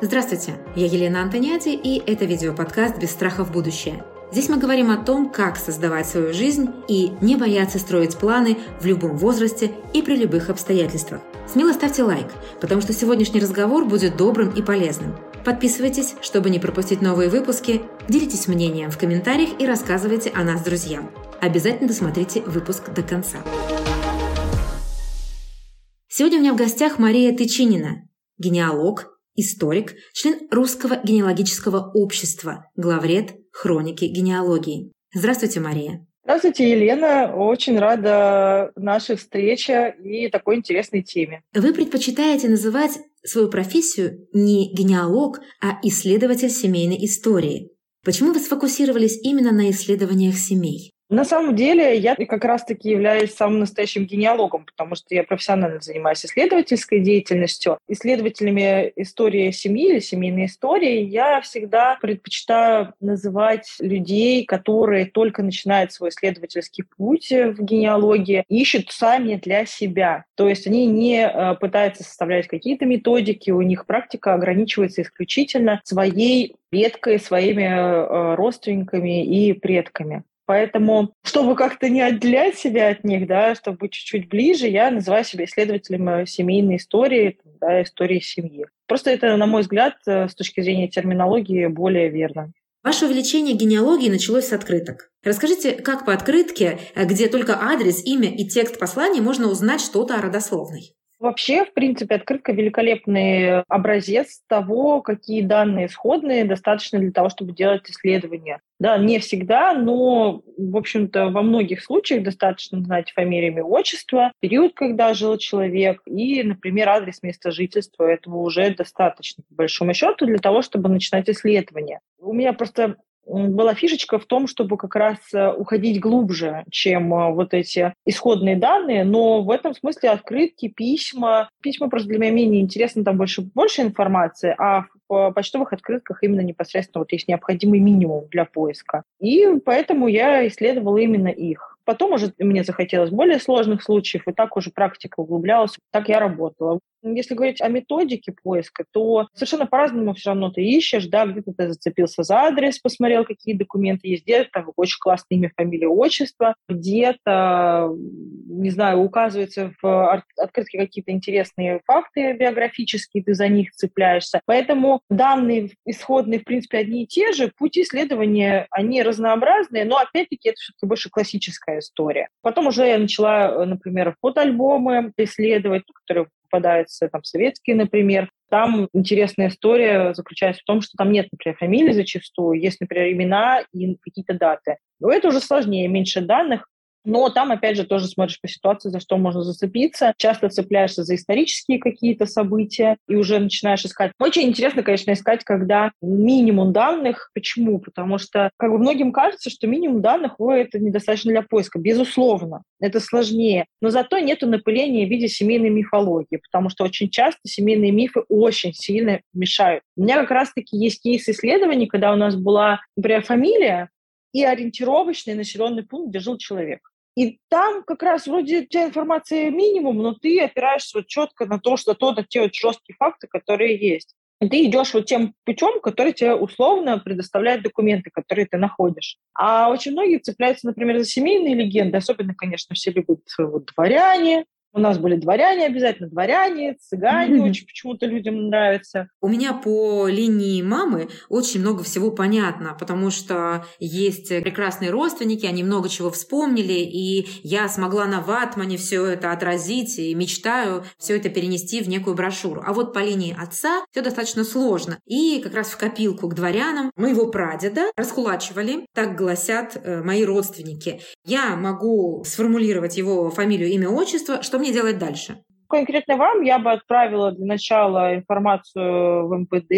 Здравствуйте, я Елена Антониади, и это видеоподкаст «Без страха в будущее». Здесь мы говорим о том, как создавать свою жизнь и не бояться строить планы в любом возрасте и при любых обстоятельствах. Смело ставьте лайк, потому что сегодняшний разговор будет добрым и полезным. Подписывайтесь, чтобы не пропустить новые выпуски, делитесь мнением в комментариях и рассказывайте о нас друзьям. Обязательно досмотрите выпуск до конца. Сегодня у меня в гостях Мария Тычинина, генеалог, историк, член Русского генеалогического общества, главред хроники генеалогии. Здравствуйте, Мария. Здравствуйте, Елена. Очень рада нашей встрече и такой интересной теме. Вы предпочитаете называть свою профессию не генеалог, а исследователь семейной истории. Почему вы сфокусировались именно на исследованиях семей? На самом деле я как раз-таки являюсь самым настоящим генеалогом, потому что я профессионально занимаюсь исследовательской деятельностью. Исследователями истории семьи или семейной истории я всегда предпочитаю называть людей, которые только начинают свой исследовательский путь в генеалогии, ищут сами для себя. То есть они не э, пытаются составлять какие-то методики, у них практика ограничивается исключительно своей веткой, своими э, родственниками и предками. Поэтому, чтобы как-то не отделять себя от них, да, чтобы быть чуть-чуть ближе, я называю себя исследователем э, семейной истории, да, истории семьи. Просто это, на мой взгляд, э, с точки зрения терминологии, более верно. Ваше увлечение генеалогией началось с открыток. Расскажите, как по открытке, э, где только адрес, имя и текст послания, можно узнать что-то о родословной? Вообще, в принципе, открытка великолепный образец того, какие данные исходные достаточно для того, чтобы делать исследования. Да, не всегда, но, в общем-то, во многих случаях достаточно знать фамилию, имя, отчество, период, когда жил человек, и, например, адрес места жительства. Этого уже достаточно, по большому счету, для того, чтобы начинать исследование. У меня просто была фишечка в том, чтобы как раз э, уходить глубже, чем э, вот эти исходные данные, но в этом смысле открытки, письма, письма просто для меня менее интересны, там больше, больше информации, а в почтовых открытках именно непосредственно вот есть необходимый минимум для поиска. И поэтому я исследовала именно их. Потом уже мне захотелось более сложных случаев, и так уже практика углублялась, так я работала. Если говорить о методике поиска, то совершенно по-разному все равно ты ищешь, да, где-то ты зацепился за адрес, посмотрел, какие документы есть, где-то там очень классное имя, фамилия, отчество, где-то, не знаю, указывается в открытке какие-то интересные факты биографические, ты за них цепляешься. Поэтому данные исходные, в принципе, одни и те же, пути исследования, они разнообразные, но, опять-таки, это все-таки больше классическая история. Потом уже я начала, например, фотоальбомы исследовать, которые попадаются там советские, например. Там интересная история заключается в том, что там нет, например, фамилий зачастую, есть, например, имена и какие-то даты. Но это уже сложнее, меньше данных, но там, опять же, тоже смотришь по ситуации, за что можно зацепиться. Часто цепляешься за исторические какие-то события и уже начинаешь искать. Очень интересно, конечно, искать, когда минимум данных. Почему? Потому что как бы многим кажется, что минимум данных ой, это недостаточно для поиска. Безусловно, это сложнее. Но зато нету напыления в виде семейной мифологии, потому что очень часто семейные мифы очень сильно мешают. У меня как раз-таки есть кейс исследований, когда у нас была, например, фамилия, и ориентировочный населенный пункт, где жил человек. И там как раз вроде у тебя информация минимум, но ты опираешься вот четко на то, что то, на те вот жесткие факты, которые есть. И ты идешь вот тем путем, который тебе условно предоставляет документы, которые ты находишь. А очень многие цепляются, например, за семейные легенды, особенно, конечно, все любят вот дворяне, у нас были дворяне обязательно, дворяне, цыгане очень почему-то людям нравятся. У меня по линии мамы очень много всего понятно, потому что есть прекрасные родственники, они много чего вспомнили, и я смогла на ватмане все это отразить и мечтаю все это перенести в некую брошюру. А вот по линии отца все достаточно сложно. И как раз в копилку к дворянам моего прадеда раскулачивали, так гласят э, мои родственники. Я могу сформулировать его фамилию, имя, отчество, что мне делать дальше? Конкретно вам я бы отправила для начала информацию в МПД.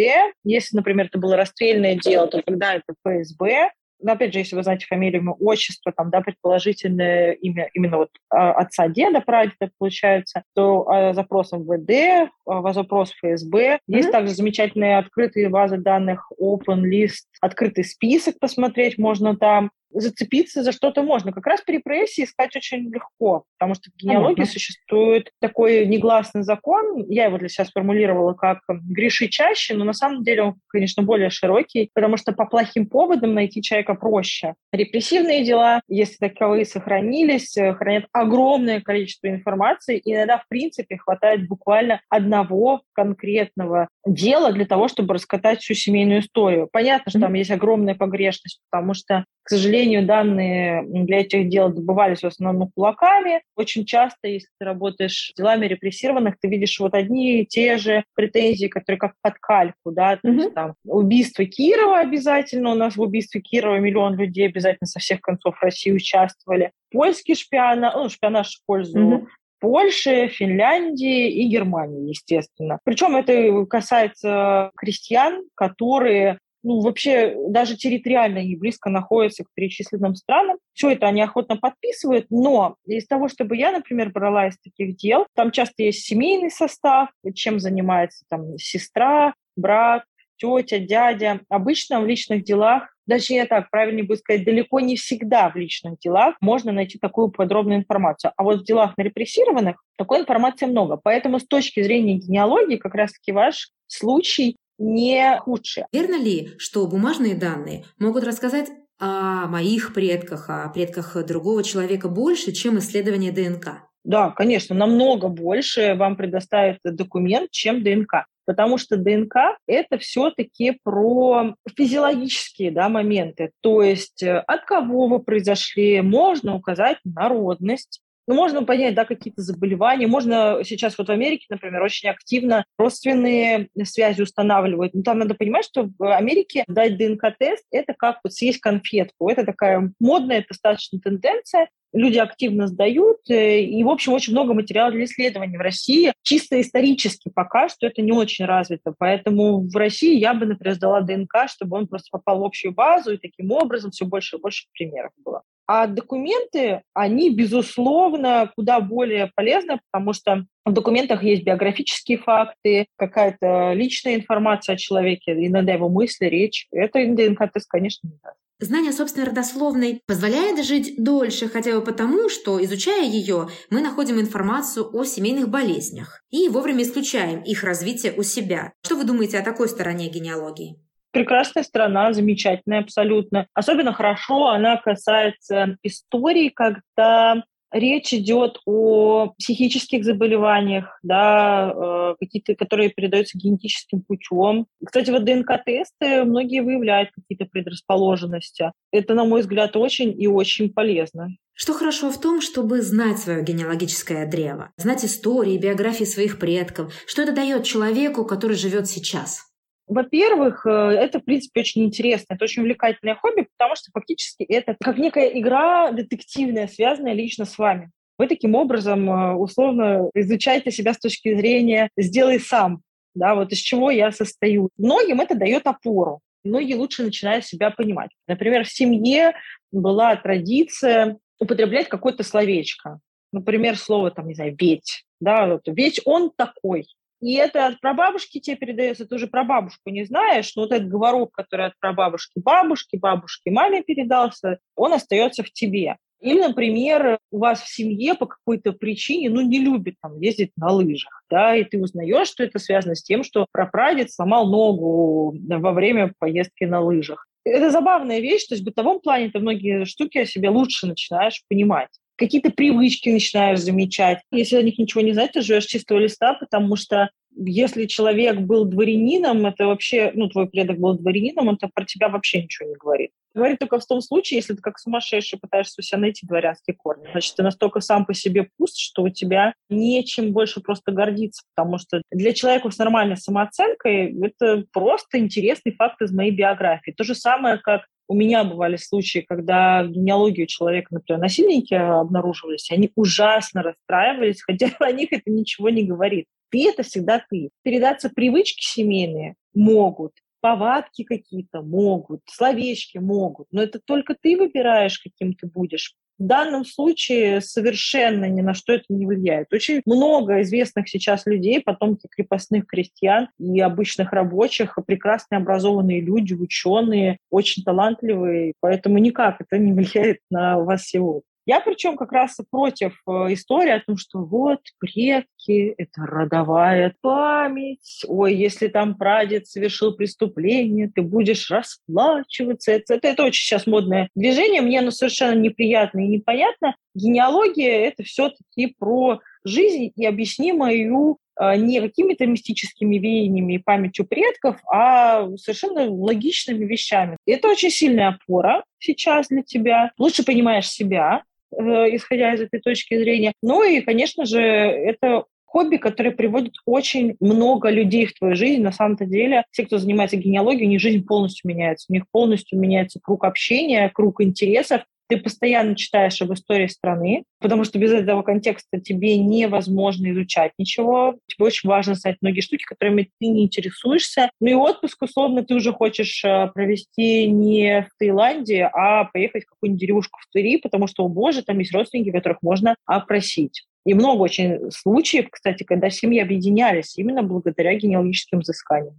Если, например, это было расстрельное дело, то тогда это ФСБ. Но опять же, если вы знаете фамилию, имя, отчество, там, да, предположительное имя именно вот а, отца, деда, прадеда, получается, то а, запрос МВД, а, запрос ФСБ. Mm-hmm. Есть также замечательные открытые базы данных OpenList, открытый список посмотреть можно там. Зацепиться за что-то можно. Как раз по репрессии искать очень легко, потому что в генеалогии Понятно. существует такой негласный закон, я его для себя сформулировала как «греши чаще», но на самом деле он, конечно, более широкий, потому что по плохим поводам найти человека проще. Репрессивные дела, если таковые сохранились, э, хранят огромное количество информации, и иногда, в принципе, хватает буквально одного конкретного дела для того, чтобы раскатать всю семейную историю. Понятно, что mm-hmm. там есть огромная погрешность, потому что к сожалению, данные для этих дел добывались в основном кулаками. Очень часто, если ты работаешь с делами репрессированных, ты видишь вот одни и те же претензии, которые как под кальку, да, то mm-hmm. есть там убийство Кирова обязательно, у нас в убийстве Кирова миллион людей обязательно со всех концов России участвовали. Польский шпиона, ну, шпионаж в пользу mm-hmm. Польши, Финляндии и Германии, естественно. Причем это касается крестьян, которые ну, вообще даже территориально не близко находятся к перечисленным странам. Все это они охотно подписывают, но из того, чтобы я, например, брала из таких дел, там часто есть семейный состав, чем занимается там сестра, брат, тетя, дядя. Обычно в личных делах точнее так, правильнее будет сказать, далеко не всегда в личных делах можно найти такую подробную информацию. А вот в делах на репрессированных такой информации много. Поэтому с точки зрения генеалогии как раз-таки ваш случай не худшее. Верно ли, что бумажные данные могут рассказать о моих предках, о предках другого человека больше, чем исследование ДНК? Да, конечно, намного больше вам предоставит документ, чем ДНК. Потому что ДНК – это все-таки про физиологические да, моменты. То есть э, от кого вы произошли, можно указать народность, ну, можно понять, да, какие-то заболевания. Можно сейчас вот в Америке, например, очень активно родственные связи устанавливают. Но там надо понимать, что в Америке дать ДНК-тест – это как вот съесть конфетку. Это такая модная достаточно тенденция люди активно сдают, э, и, в общем, очень много материала для исследований в России. Чисто исторически пока что это не очень развито, поэтому в России я бы, например, сдала ДНК, чтобы он просто попал в общую базу, и таким образом все больше и больше примеров было. А документы, они, безусловно, куда более полезны, потому что в документах есть биографические факты, какая-то личная информация о человеке, иногда его мысли, речь. Это ДНК-тест, конечно, не даст. Знание собственной родословной позволяет жить дольше, хотя бы потому, что, изучая ее, мы находим информацию о семейных болезнях и вовремя исключаем их развитие у себя. Что вы думаете о такой стороне генеалогии? прекрасная страна, замечательная абсолютно. Особенно хорошо она касается истории, когда речь идет о психических заболеваниях, да, э, какие-то, которые передаются генетическим путем. Кстати, вот ДНК-тесты многие выявляют какие-то предрасположенности. Это, на мой взгляд, очень и очень полезно. Что хорошо в том, чтобы знать свое генеалогическое древо, знать истории, биографии своих предков, что это дает человеку, который живет сейчас? Во-первых, э, это, в принципе, очень интересно. Это очень увлекательное хобби, потому что фактически это как некая игра детективная, связанная лично с вами. Вы таким образом э, условно изучаете себя с точки зрения «сделай сам», да, вот из чего я состою. Многим это дает опору. Многие лучше начинают себя понимать. Например, в семье была традиция употреблять какое-то словечко. Например, слово, там, не знаю, «ведь». Да, вот, «ведь он такой». И это от прабабушки тебе передается, ты уже прабабушку не знаешь, но вот этот говорок, который от прабабушки бабушки, бабушки маме передался, он остается в тебе. Или, например, у вас в семье по какой-то причине, ну, не любит там ездить на лыжах, да, и ты узнаешь, что это связано с тем, что прапрадед сломал ногу во время поездки на лыжах. Это забавная вещь, то есть в бытовом плане ты многие штуки о себе лучше начинаешь понимать какие-то привычки начинаешь замечать. Если о них ничего не знаешь, ты живешь чистого листа, потому что если человек был дворянином, это вообще, ну, твой предок был дворянином, он про тебя вообще ничего не говорит. Говорит только в том случае, если ты как сумасшедший пытаешься у себя найти дворянские корни. Значит, ты настолько сам по себе пуст, что у тебя нечем больше просто гордиться, потому что для человека с нормальной самооценкой это просто интересный факт из моей биографии. То же самое, как у меня бывали случаи, когда генеалогию человека, например, насильники обнаруживались, они ужасно расстраивались, хотя о них это ничего не говорит. Ты — это всегда ты. Передаться привычки семейные могут, повадки какие-то могут, словечки могут, но это только ты выбираешь, каким ты будешь. В данном случае совершенно ни на что это не влияет. Очень много известных сейчас людей, потомки крепостных крестьян и обычных рабочих, прекрасно образованные люди, ученые, очень талантливые, поэтому никак это не влияет на вас сегодня. Я причем как раз против э, истории о том, что вот предки — это родовая память. Ой, если там прадед совершил преступление, ты будешь расплачиваться. Это, это, это очень сейчас модное движение. Мне оно совершенно неприятно и непонятно. Генеалогия — это все-таки про жизнь и объяснимую э, не какими-то мистическими веяниями и памятью предков, а совершенно логичными вещами. Это очень сильная опора сейчас для тебя. Лучше понимаешь себя, исходя из этой точки зрения. Ну и, конечно же, это хобби, которое приводит очень много людей в твою жизнь. На самом-то деле, все, кто занимается генеалогией, у них жизнь полностью меняется. У них полностью меняется круг общения, круг интересов ты постоянно читаешь об истории страны, потому что без этого контекста тебе невозможно изучать ничего. Тебе очень важно знать многие штуки, которыми ты не интересуешься. Ну и отпуск, условно, ты уже хочешь э, провести не в Таиланде, а поехать в какую-нибудь деревушку в Твери, потому что, о боже, там есть родственники, которых можно опросить. И много очень случаев, кстати, когда семьи объединялись именно благодаря генеалогическим взысканиям.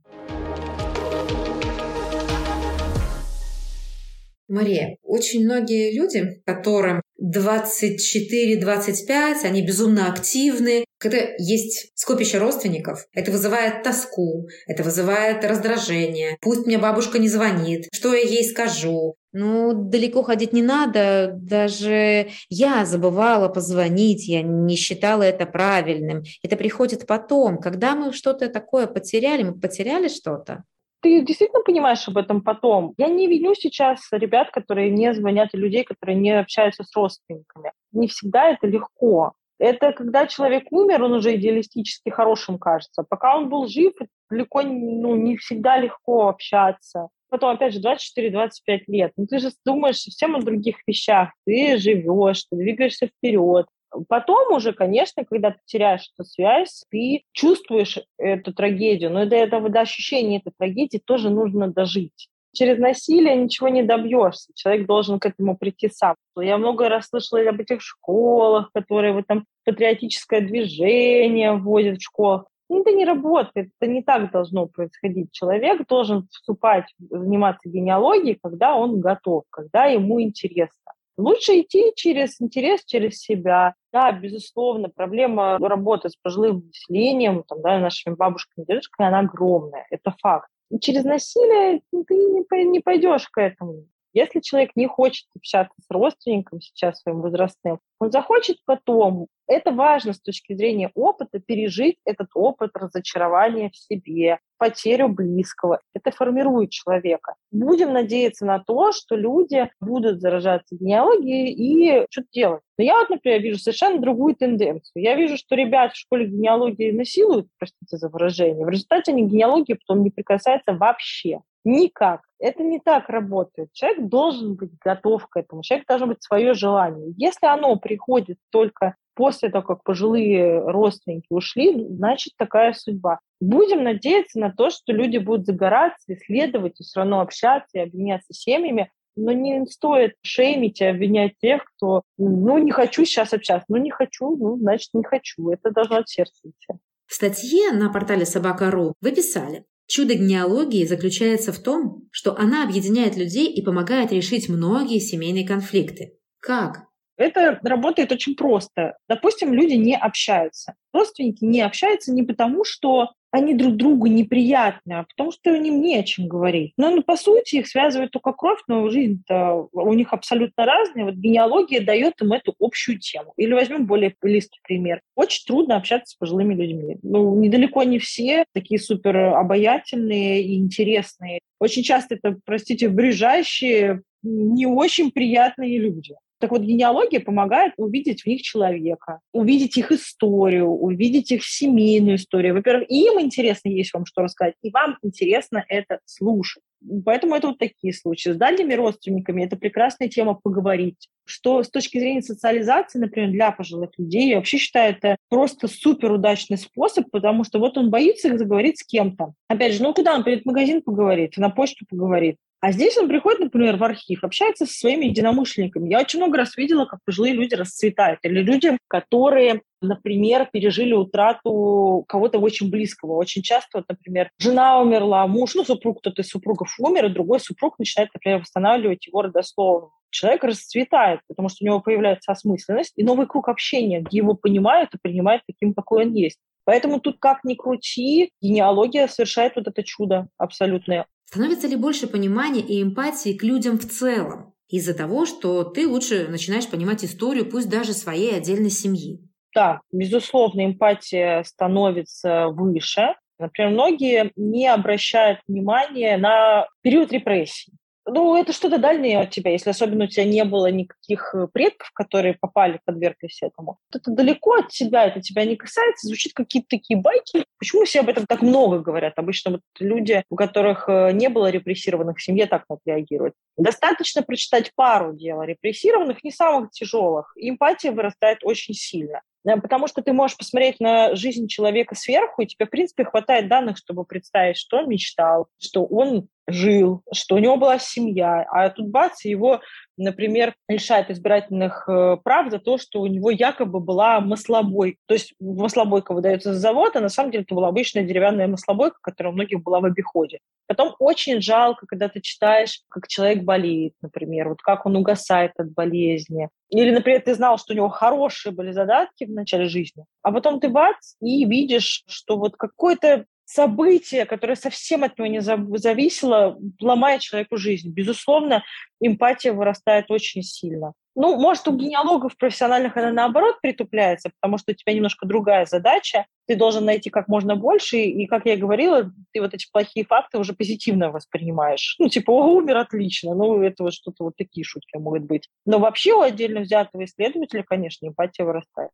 Мария, очень многие люди, которым 24-25, они безумно активны. Когда есть скопище родственников, это вызывает тоску, это вызывает раздражение. Пусть мне бабушка не звонит, что я ей скажу. Ну, далеко ходить не надо. Даже я забывала позвонить, я не считала это правильным. Это приходит потом. Когда мы что-то такое потеряли, мы потеряли что-то, ты действительно понимаешь об этом потом. Я не виню сейчас ребят, которые не звонят, и людей, которые не общаются с родственниками. Не всегда это легко. Это когда человек умер, он уже идеалистически хорошим кажется. Пока он был жив, далеко ну, не всегда легко общаться. Потом, опять же, 24-25 лет. Ну, ты же думаешь совсем о других вещах. Ты живешь, ты двигаешься вперед. Потом уже, конечно, когда ты теряешь эту связь, ты чувствуешь эту трагедию, но до этого, до ощущения этой трагедии тоже нужно дожить. Через насилие ничего не добьешься. Человек должен к этому прийти сам. Я много раз слышала об этих школах, которые вот там патриотическое движение вводят в школах. Ну, это не работает, это не так должно происходить. Человек должен вступать, заниматься генеалогией, когда он готов, когда ему интересно. Лучше идти через интерес, через себя. Да, безусловно, проблема работы с пожилым населением, там, да, нашими бабушками, дедушками, она огромная. Это факт. И через насилие ты не, не пойдешь к этому. Если человек не хочет общаться с родственником сейчас своим возрастным, он захочет потом. Это важно с точки зрения опыта, пережить этот опыт разочарования в себе, потерю близкого. Это формирует человека. Будем надеяться на то, что люди будут заражаться генеалогией и что-то делать. Но я вот, например, вижу совершенно другую тенденцию. Я вижу, что ребят в школе генеалогии насилуют, простите за выражение. В результате они генеалогии потом не прикасаются вообще. Никак. Это не так работает. Человек должен быть готов к этому. Человек должен быть свое желание. Если оно приходит только после того, как пожилые родственники ушли, значит, такая судьба. Будем надеяться на то, что люди будут загораться, исследовать, и все равно общаться и объединяться семьями, но не стоит шеймить и обвинять тех, кто, ну, не хочу сейчас общаться, ну, не хочу, ну, значит, не хочу. Это должно от сердца идти. В статье на портале Собака.ру вы писали, Чудо генеалогии заключается в том, что она объединяет людей и помогает решить многие семейные конфликты. Как? Это работает очень просто. Допустим, люди не общаются. Родственники не общаются не потому, что они друг другу неприятны, а потому что им не о чем говорить. Но, ну, по сути, их связывает только кровь, но жизнь-то у них абсолютно разная. Вот генеалогия дает им эту общую тему. Или возьмем более близкий пример. Очень трудно общаться с пожилыми людьми. Ну, недалеко не все такие супер обаятельные и интересные. Очень часто это, простите, брежащие, не очень приятные люди. Так вот, генеалогия помогает увидеть в них человека, увидеть их историю, увидеть их семейную историю. Во-первых, им интересно есть вам что рассказать, и вам интересно это слушать. Поэтому это вот такие случаи. С дальними родственниками это прекрасная тема поговорить. Что с точки зрения социализации, например, для пожилых людей, я вообще считаю это просто супер удачный способ, потому что вот он боится заговорить с кем-то. Опять же, ну куда он в магазин поговорит, на почту поговорит. А здесь он приходит, например, в архив, общается со своими единомышленниками. Я очень много раз видела, как пожилые люди расцветают. Или люди, которые, например, пережили утрату кого-то очень близкого. Очень часто, вот, например, жена умерла, муж, ну, супруг, кто-то из супругов умер, и другой супруг начинает, например, восстанавливать его родословно. Человек расцветает, потому что у него появляется осмысленность и новый круг общения, где его понимают и принимают таким, какой он есть. Поэтому тут как ни крути, генеалогия совершает вот это чудо абсолютное. Становится ли больше понимания и эмпатии к людям в целом? Из-за того, что ты лучше начинаешь понимать историю, пусть даже своей отдельной семьи. Да, безусловно, эмпатия становится выше. Например, многие не обращают внимания на период репрессий. Ну, это что-то дальнее от тебя, если особенно у тебя не было никаких э, предков, которые попали, подверглись этому. Это далеко от тебя, это тебя не касается, звучит какие-то такие байки. Почему все об этом так много говорят? Обычно вот люди, у которых э, не было репрессированных в семье, так реагируют. Достаточно прочитать пару дел репрессированных, не самых тяжелых, эмпатия вырастает очень сильно. Потому что ты можешь посмотреть на жизнь человека сверху, и тебе, в принципе, хватает данных, чтобы представить, что он мечтал, что он жил, что у него была семья, а тут бац, его, например, лишают избирательных э, прав за то, что у него якобы была маслобойка. То есть маслобойка выдается за завод, а на самом деле это была обычная деревянная маслобойка, которая у многих была в обиходе. Потом очень жалко, когда ты читаешь, как человек болеет, например, вот как он угасает от болезни. Или, например, ты знал, что у него хорошие были задатки в начале жизни, а потом ты бац и видишь, что вот какой-то событие, которое совсем от него не зависело, ломает человеку жизнь. Безусловно, эмпатия вырастает очень сильно. Ну, может, у генеалогов профессиональных она наоборот притупляется, потому что у тебя немножко другая задача. Ты должен найти как можно больше, и, как я говорила, ты вот эти плохие факты уже позитивно воспринимаешь. Ну, типа, о, умер, отлично. Ну, это вот что-то вот такие шутки могут быть. Но вообще у отдельно взятого исследователя, конечно, эмпатия вырастает.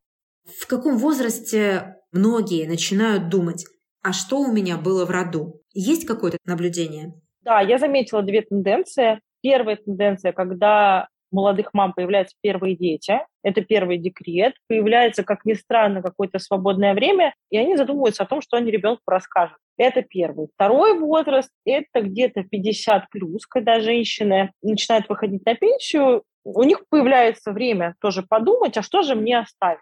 В каком возрасте многие начинают думать, а что у меня было в роду? Есть какое-то наблюдение? Да, я заметила две тенденции. Первая тенденция, когда у молодых мам появляются первые дети, это первый декрет, появляется, как ни странно, какое-то свободное время, и они задумываются о том, что они ребенку расскажут. Это первый. Второй возраст – это где-то 50 плюс, когда женщины начинают выходить на пенсию, у них появляется время тоже подумать, а что же мне оставить.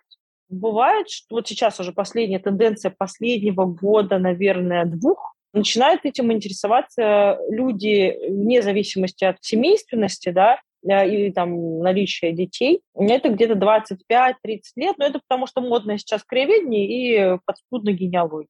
Бывает, что вот сейчас уже последняя тенденция последнего года, наверное, двух, начинают этим интересоваться люди вне зависимости от семейственности, да, э, или там наличия детей. Это где-то 25-30 лет, но это потому что модно сейчас краеведение и подспудная генеалогия.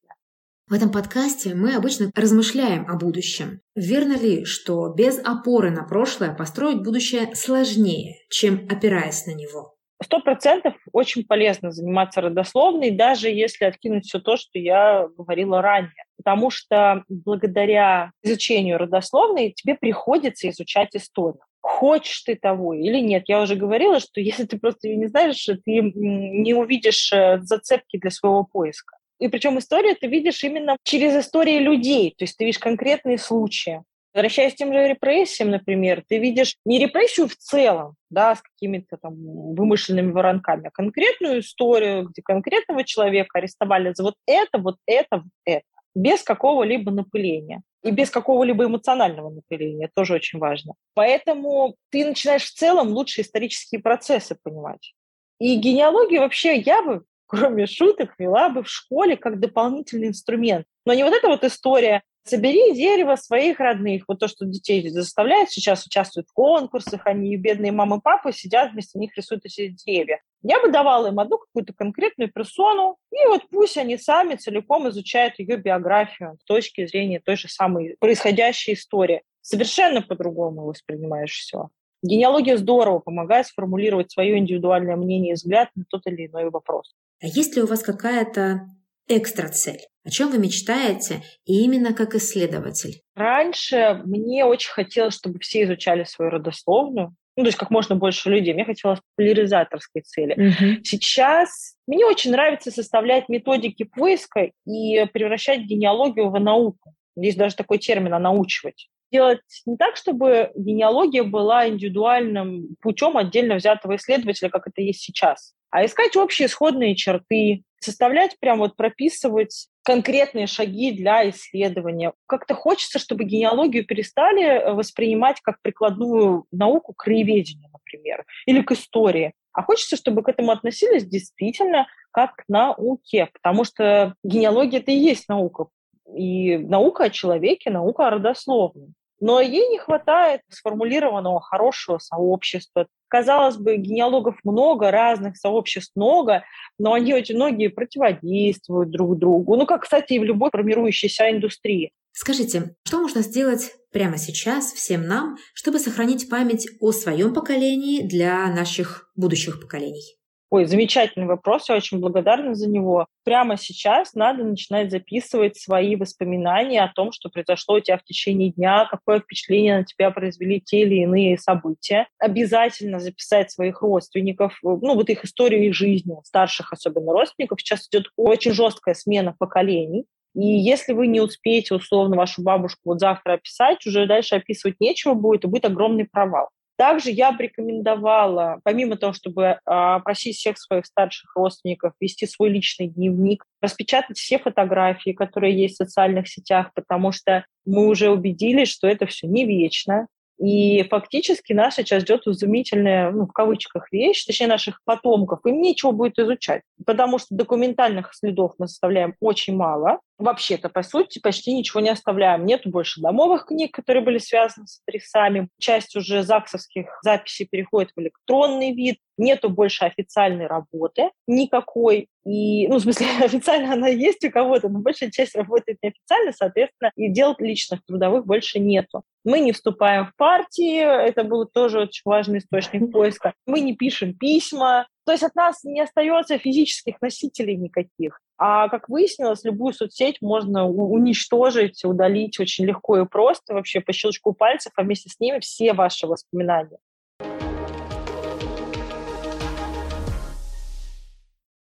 В этом подкасте мы обычно размышляем о будущем. Верно ли, что без опоры на прошлое построить будущее сложнее, чем опираясь на него? Сто процентов очень полезно заниматься родословной, даже если откинуть все то, что я говорила ранее. Потому что благодаря изучению родословной тебе приходится изучать историю. Хочешь ты того или нет. Я уже говорила, что если ты просто ее не знаешь, ты не увидишь э, зацепки для своего поиска. И причем историю ты видишь именно через истории людей, то есть ты видишь конкретные случаи. Возвращаясь к тем же репрессиям, например, ты видишь не репрессию в целом, да, с какими-то там вымышленными воронками, а конкретную историю, где конкретного человека арестовали за вот это, вот это, вот это, без какого-либо напыления и без какого-либо эмоционального напыления, тоже очень важно. Поэтому ты начинаешь в целом лучше исторические процессы понимать. И генеалогию вообще я бы, кроме шуток, вела бы в школе как дополнительный инструмент. Но не вот эта вот история Собери дерево своих родных. Вот то, что детей заставляют сейчас участвовать в конкурсах, они, бедные мамы и папы, сидят вместо них, рисуют эти деревья. Я бы давала им одну какую-то конкретную персону, и вот пусть они сами целиком изучают ее биографию с точки зрения той же самой происходящей истории. Совершенно по-другому воспринимаешь все. Генеалогия здорово помогает сформулировать свое индивидуальное мнение и взгляд на тот или иной вопрос. А есть ли у вас какая-то экстра цель? О чем вы мечтаете и именно как исследователь? Раньше мне очень хотелось, чтобы все изучали свою родословную, ну, то есть как можно больше людей. Мне хотелось популяризаторской цели. Угу. Сейчас мне очень нравится составлять методики поиска и превращать генеалогию в науку. Есть даже такой термин «научивать». Делать не так, чтобы генеалогия была индивидуальным путем отдельно взятого исследователя, как это есть сейчас, а искать общие исходные черты, составлять, прям вот прописывать конкретные шаги для исследования. Как-то хочется, чтобы генеалогию перестали э, воспринимать как прикладную науку к краеведению, например, или к истории. А хочется, чтобы к этому относились действительно как к науке, потому что генеалогия – это и есть наука. И наука о человеке, наука о родословной. Но ей не хватает сформулированного хорошего сообщества. Казалось бы, генеалогов много, разных сообществ много, но они очень многие противодействуют друг другу. Ну, как, кстати, и в любой формирующейся индустрии. Скажите, что можно сделать прямо сейчас всем нам, чтобы сохранить память о своем поколении для наших будущих поколений? Ой, замечательный вопрос, я очень благодарна за него. Прямо сейчас надо начинать записывать свои воспоминания о том, что произошло у тебя в течение дня, какое впечатление на тебя произвели те или иные события. Обязательно записать своих родственников, ну вот их историю их жизни, старших особенно родственников. Сейчас идет очень жесткая смена поколений. И если вы не успеете условно вашу бабушку вот завтра описать, уже дальше описывать нечего будет, и будет огромный провал. Также я бы рекомендовала, помимо того, чтобы а, просить всех своих старших родственников вести свой личный дневник, распечатать все фотографии, которые есть в социальных сетях, потому что мы уже убедились, что это все не вечно, и фактически нас сейчас ждет изумительная, ну, в кавычках, вещь, точнее, наших потомков. Им нечего будет изучать, потому что документальных следов мы составляем очень мало. Вообще-то, по сути, почти ничего не оставляем. Нет больше домовых книг, которые были связаны с адресами. Часть уже ЗАГСовских записей переходит в электронный вид. Нету больше официальной работы никакой. И, ну, в смысле, официально она есть у кого-то, но большая часть работает неофициально, соответственно, и дел личных трудовых больше нету. Мы не вступаем в партии, это был тоже очень важный источник поиска. Мы не пишем письма, то есть от нас не остается физических носителей никаких. А как выяснилось, любую соцсеть можно уничтожить, удалить очень легко и просто, вообще по щелчку пальцев, а вместе с ними все ваши воспоминания.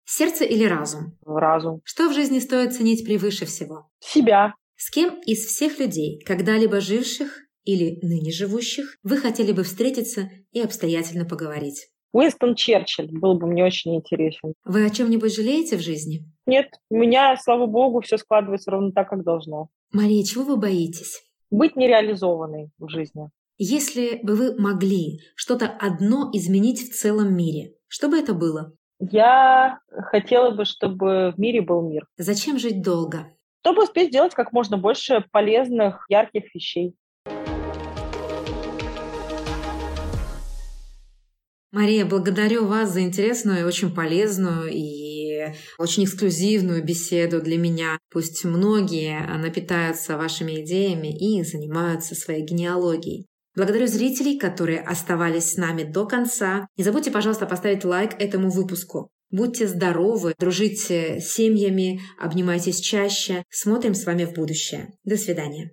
Сердце или разум? Разум. Что в жизни стоит ценить превыше всего? Себя. С кем из всех людей, когда-либо живших или ныне живущих, вы хотели бы встретиться и обстоятельно поговорить? Уинстон Черчилль был бы мне очень интересен. Вы о чем-нибудь жалеете в жизни? Нет, у меня, слава богу, все складывается ровно так, как должно. Мария, чего вы боитесь? Быть нереализованной в жизни. Если бы вы могли что-то одно изменить в целом мире, что бы это было? Я хотела бы, чтобы в мире был мир. Зачем жить долго? Чтобы успеть сделать как можно больше полезных, ярких вещей. Мария, благодарю вас за интересную, очень полезную и очень эксклюзивную беседу для меня. Пусть многие напитаются вашими идеями и занимаются своей генеалогией. Благодарю зрителей, которые оставались с нами до конца. Не забудьте, пожалуйста, поставить лайк этому выпуску. Будьте здоровы, дружите с семьями, обнимайтесь чаще. Смотрим с вами в будущее. До свидания.